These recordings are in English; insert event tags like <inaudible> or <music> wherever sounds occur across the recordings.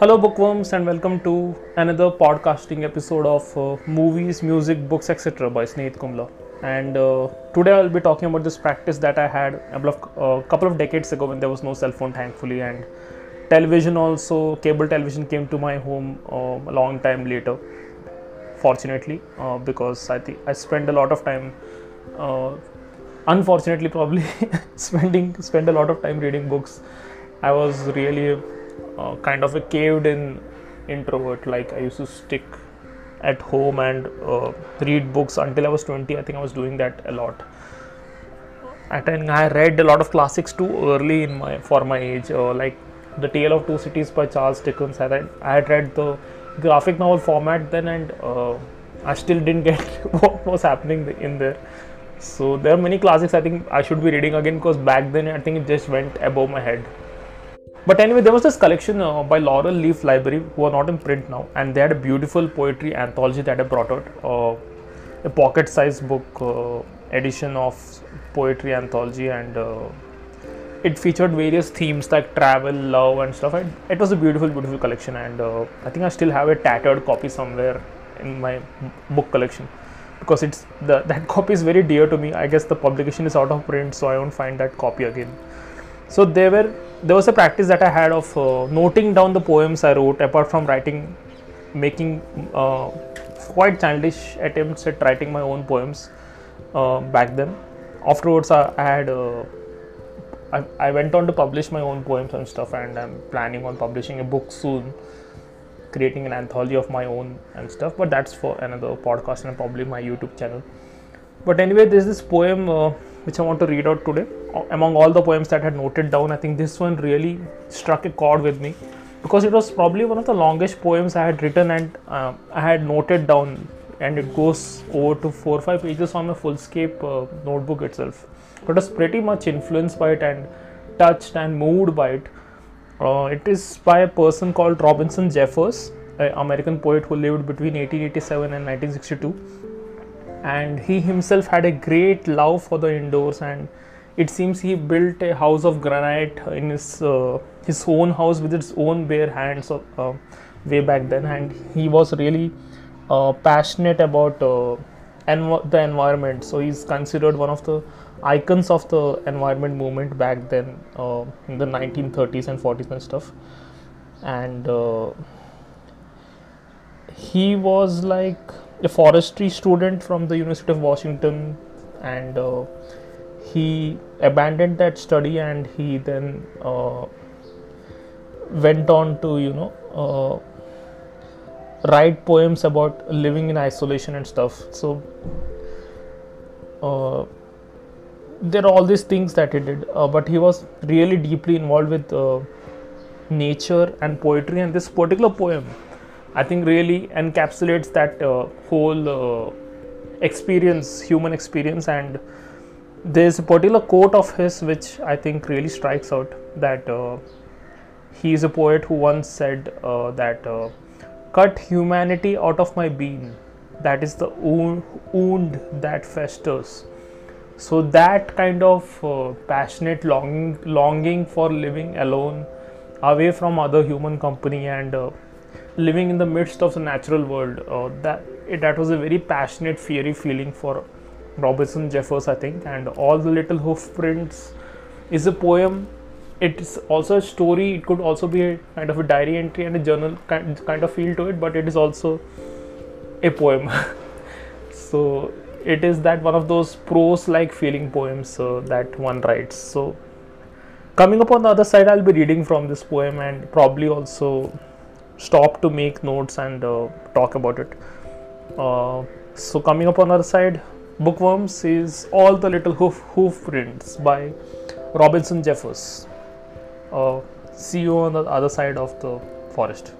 Hello, bookworms, and welcome to another podcasting episode of uh, movies, music, books, etc. by Sneha Kumla. And uh, today I'll be talking about this practice that I had a couple of, decades ago when there was no cell phone, thankfully, and television also, cable television came to my home uh, a long time later, fortunately, uh, because I think I spent a lot of time, uh, unfortunately, probably <laughs> spending spend a lot of time reading books. I was really uh, kind of a caved in introvert like i used to stick at home and uh, read books until i was 20 i think i was doing that a lot. I think i read a lot of classics too early in my for my age uh, like the tale of two cities by charles dickens. I read i had read the graphic novel format then and uh, i still didn't get <laughs> what was happening in there. So there are many classics i think i should be reading again because back then i think it just went above my head but anyway, there was this collection uh, by Laurel Leaf Library, who are not in print now, and they had a beautiful poetry anthology that I brought out, uh, a pocket-sized book uh, edition of poetry anthology, and uh, it featured various themes like travel, love, and stuff. And it was a beautiful, beautiful collection, and uh, I think I still have a tattered copy somewhere in my book collection because it's the that <laughs> copy is very dear to me. I guess the publication is out of print, so I won't find that copy again. So there were there was a practice that I had of uh, noting down the poems I wrote, apart from writing, making uh, quite childish attempts at writing my own poems uh, back then. Afterwards, I, I had uh, I, I went on to publish my own poems and stuff, and I'm planning on publishing a book soon, creating an anthology of my own and stuff. But that's for another podcast and probably my YouTube channel. But anyway, there's this poem uh, which I want to read out today. Among all the poems that I had noted down, I think this one really struck a chord with me because it was probably one of the longest poems I had written and uh, I had noted down, and it goes over to four or five pages on my Foolscap uh, notebook itself. But I was pretty much influenced by it and touched and moved by it. Uh, it is by a person called Robinson Jeffers, an American poet who lived between 1887 and 1962 and he himself had a great love for the indoors. And it seems he built a house of granite in his uh, his own house with its own bare hands uh, way back then. And he was really uh, passionate about uh, env- the environment. So he's considered one of the icons of the environment movement back then uh, in the 1930s and 40s and stuff. And uh, he was like a forestry student from the University of Washington, and uh, he abandoned that study and he then uh, went on to you know uh, write poems about living in isolation and stuff. So uh, there are all these things that he did, uh, but he was really deeply involved with uh, nature and poetry, and this particular poem I think really encapsulates that uh, whole uh, experience, human experience. And there's a particular quote of his which I think really strikes out that uh, he is a poet who once said uh, that uh, cut humanity out of my being, that is the wound that festers. So that kind of uh, passionate longing, longing for living alone, away from other human company and living in the midst of the natural world. Uh, that it, that was a very passionate, fiery feeling for Robinson Jeffers, I think. And all the little hoof prints is a poem. It's also a story. It could also be a kind of a diary entry and a journal kind, kind of feel to it, but it is also a poem. <laughs> so it is that one of those prose-like feeling poems uh, that one writes. So coming up on the other side, I'll be reading from this poem and probably also stop to make notes and uh, talk about it. Uh, so coming up on other side, Bookworms is All the Little Hoof, hoof Prints by Robinson Jeffers. Uh, see you on the other side of the forest.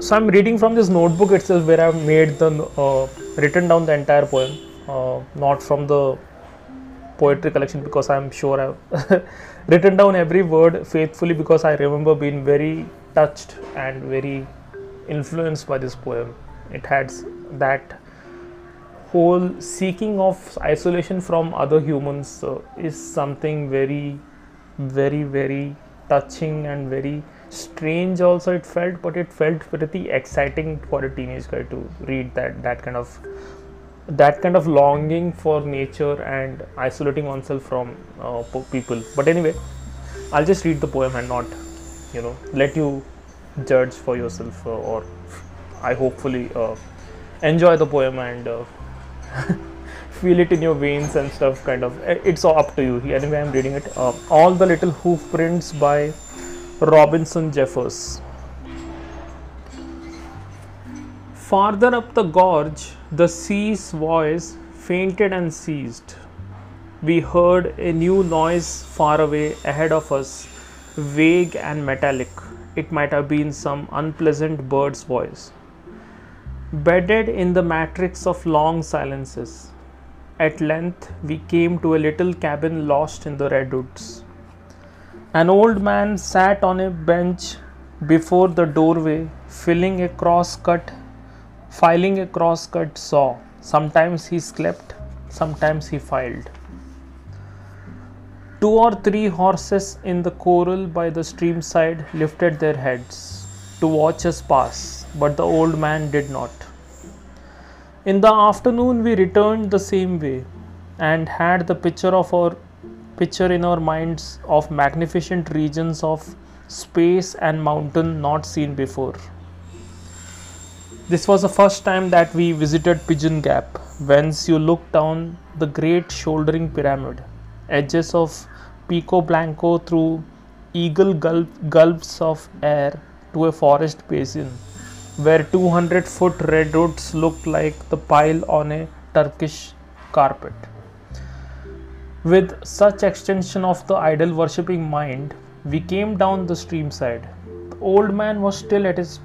So I'm reading from this notebook itself where I've made the uh, written down the entire poem, uh, not from the poetry collection because I'm sure I've <laughs> written down every word faithfully because I remember being very touched and very influenced by this poem. It had that whole seeking of isolation from other humans uh, is something very, very, very touching and very strange also it felt but it felt pretty exciting for a teenage guy to read that that kind of that kind of longing for nature and isolating oneself from uh, people. But anyway i'll just read the poem and not you know let you judge for yourself uh, or i hopefully uh, enjoy the poem and uh, <laughs> feel it in your veins and stuff kind of. It's up to you. Anyway i'm reading it. Uh, all the little hoof prints by Robinson Jeffers. Farther up the gorge, the sea's voice fainted and ceased. We heard a new noise far away ahead of us, vague and metallic. It might have been some unpleasant bird's voice. Bedded in the matrix of long silences, at length we came to a little cabin lost in the redwoods. An old man sat on a bench before the doorway, filling a cross-cut, filing a cross-cut saw. Sometimes he slept, sometimes he filed. Two or three horses in the corral by the stream side lifted their heads to watch us pass, but the old man did not. In the afternoon, we returned the same way and had the picture of our picture in our minds of magnificent regions of space and mountain not seen before. This was the first time that we visited Pigeon Gap, whence you look down the great shouldering pyramid, edges of Pico Blanco through eagle gulp, gulps of air to a forest basin, where 200 foot redwoods looked like the pile on a Turkish carpet. With such extension of the idol worshipping mind, we came down the stream side. The old man was still at his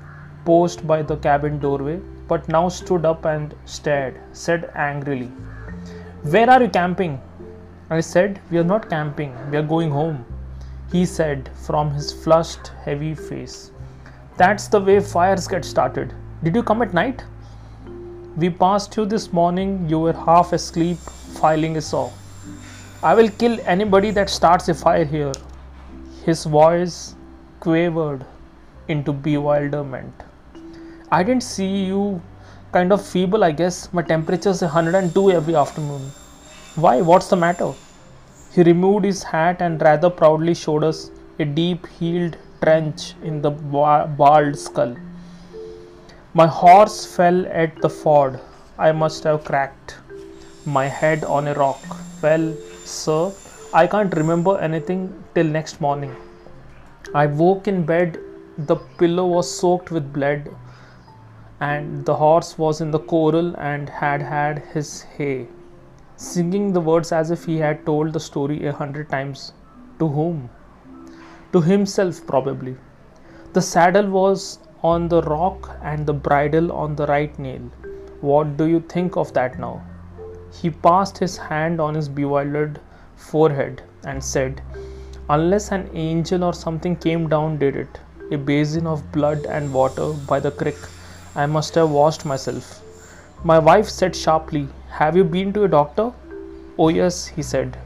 post by the cabin doorway, but now stood up and stared, said angrily, Where are you camping? I said, We are not camping, we are going home. He said from his flushed, heavy face, That's the way fires get started. Did you come at night? We passed you this morning, you were half asleep, filing a saw. I will kill anybody that starts a fire here. His voice quavered into bewilderment. I didn't see you kind of feeble, I guess. My temperature's 102 every afternoon. Why? What's the matter? He removed his hat and rather proudly showed us a deep healed trench in the bald skull. My horse fell at the ford. I must have cracked my head on a rock. Well, Sir, I can't remember anything till next morning. I woke in bed, the pillow was soaked with blood, and the horse was in the corral and had had his hay, singing the words as if he had told the story a hundred times. To whom? To himself, probably. The saddle was on the rock and the bridle on the right nail. What do you think of that now? He passed his hand on his bewildered forehead and said, Unless an angel or something came down, did it, a basin of blood and water by the creek, I must have washed myself. My wife said sharply, Have you been to a doctor? Oh, yes, he said.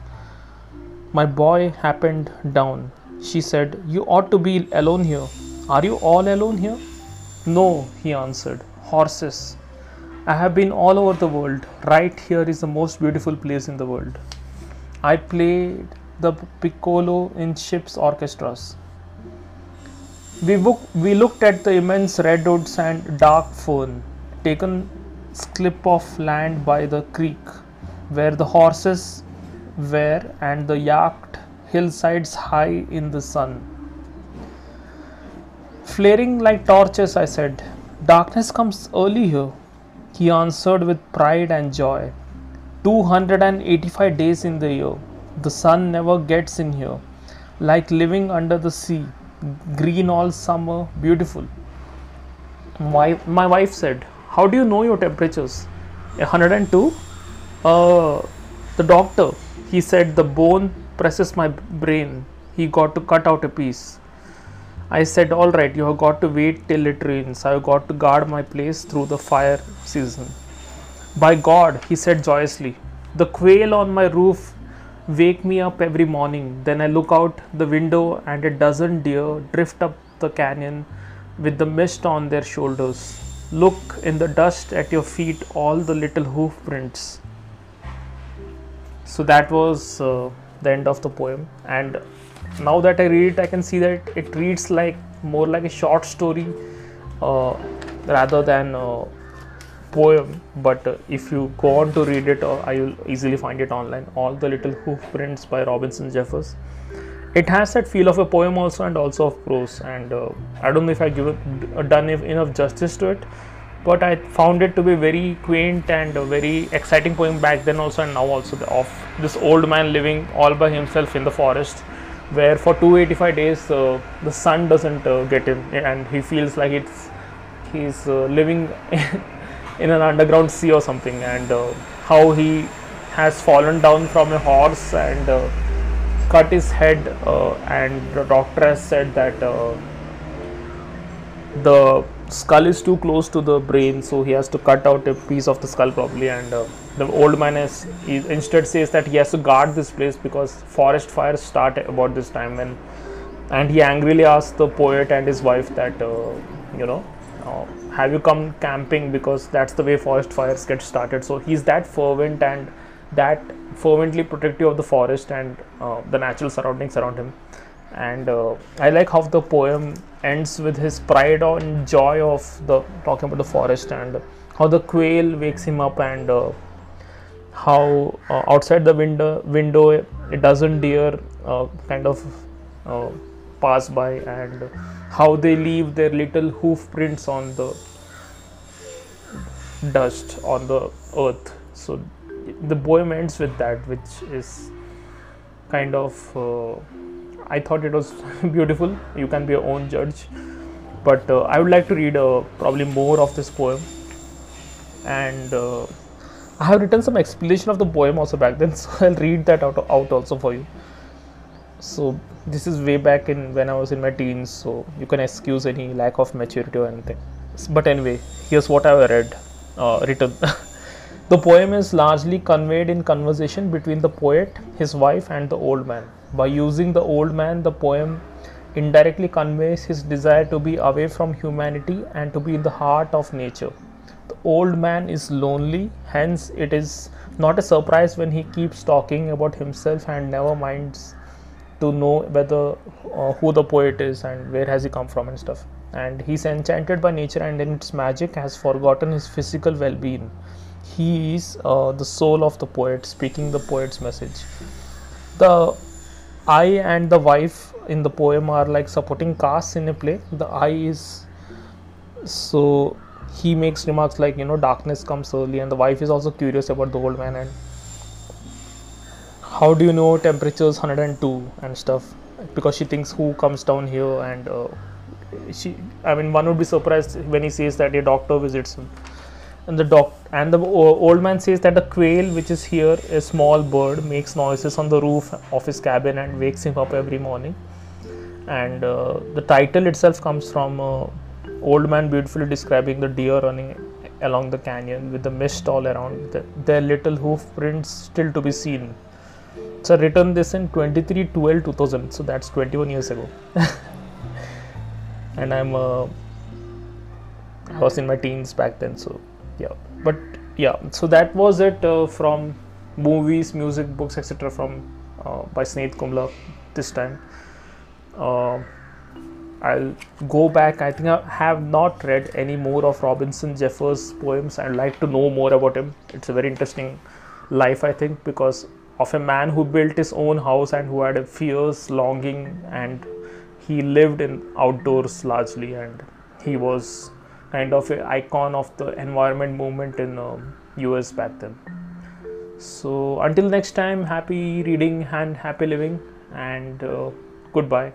My boy happened down. She said, You ought to be alone here. Are you all alone here? No, he answered. Horses. I have been all over the world. Right here is the most beautiful place in the world. I played the piccolo in ship's orchestras. We, book, we looked at the immense redwoods and dark fern, taken slip of land by the creek, where the horses were and the yacht hillsides high in the sun. Flaring like torches, I said, Darkness comes early here. He answered with pride and joy 285 days in the year. The sun never gets in here. Like living under the sea, green all summer, beautiful. My, my wife said, How do you know your temperatures? 102? Uh, the doctor, he said, The bone presses my brain. He got to cut out a piece. I said, All right, you have got to wait till it rains. I have got to guard my place through the fire season. By God, he said joyously, the quail on my roof wake me up every morning. Then I look out the window and a dozen deer drift up the canyon with the mist on their shoulders. Look in the dust at your feet, all the little hoof prints. So that was uh, the end of the poem. And now that I read it, I can see that it reads like more like a short story uh, rather than a poem. But uh, if you go on to read it, uh, I will easily find it online. All the little hoof prints by Robinson Jeffers it has that feel of a poem also and also of prose and uh, i don't know if i give it, done enough justice to it but i found it to be very quaint and a very exciting poem back then also and now also the, of this old man living all by himself in the forest where for 285 days uh, the sun doesn't uh, get him and he feels like it's he's uh, living <laughs> in an underground sea or something and uh, how he has fallen down from a horse and uh, cut his head uh, and the doctor has said that the skull is too close to the brain so he has to cut out a piece of the skull probably and uh, the old man is instead says that he has to guard this place because forest fires start about this time when and he angrily asks the poet and his wife that uh, you know uh, have you come camping because that's the way forest fires get started? So he's that fervent and that fervently protective of the forest and uh, the natural surroundings around him. And uh, i like how the poem ends with his pride and joy of the talking about the forest and how the quail wakes him up and uh, how uh, outside the window window dozen deer uh, kind of pass by and how they leave their little hoof prints on the dust on the earth so the poem ends with that, which is kind of. Uh, I thought it was <laughs> beautiful. You can be your own judge, but uh, I would like to read uh, probably more of this poem, and uh, I have written some explanation of the poem also back then, <laughs> so I'll read that out out also for you. So this is way back in when I was in my teens, so you can excuse any lack of maturity or anything. But anyway, here's what I have read, uh, written. <laughs> The poem is largely conveyed in conversation between the poet, his wife, and the old man. By using the old man, the poem indirectly conveys his desire to be away from humanity and to be in the heart of nature. The old man is lonely, hence, it is not a surprise when he keeps talking about himself and never minds to know whether uh, who the poet is and where has he come from and stuff. And he's enchanted by nature and in its magic has forgotten his physical well-being. He is uh, the soul of the poet speaking the poet's message. The i and the wife in the poem are like supporting casts in a play. The i is so he makes remarks like you know darkness comes early and the wife is also curious about the old man and how do you know temperatures 102 and stuff? Because she thinks who comes down here and uh, she i mean one would be surprised when he says that a doctor visits him. And the doc and the old man says that the quail which is here a small bird makes noises on the roof of his cabin and wakes him up every morning. And uh, the title itself comes from uh, old man beautifully describing the deer running along the canyon with the mist all around. The, their little hoof prints still to be seen so I written this in 23 12 2000 so that's 21 years ago. <laughs> And i'm uh, i was in my teens back then so yeah. But yeah so that was it uh, from movies music books etc from uh, by Sneha Kumla this time. Uh, I'll go back. I think I have not read any more of Robinson Jeffers poems. I'd like to know more about him. It's a very interesting life I think because of a man who built his own house and who had a fierce longing and he lived in outdoors largely and he was kind of an icon of the environment movement in uh, US back then. So until next time, happy reading and happy living, and uh, goodbye.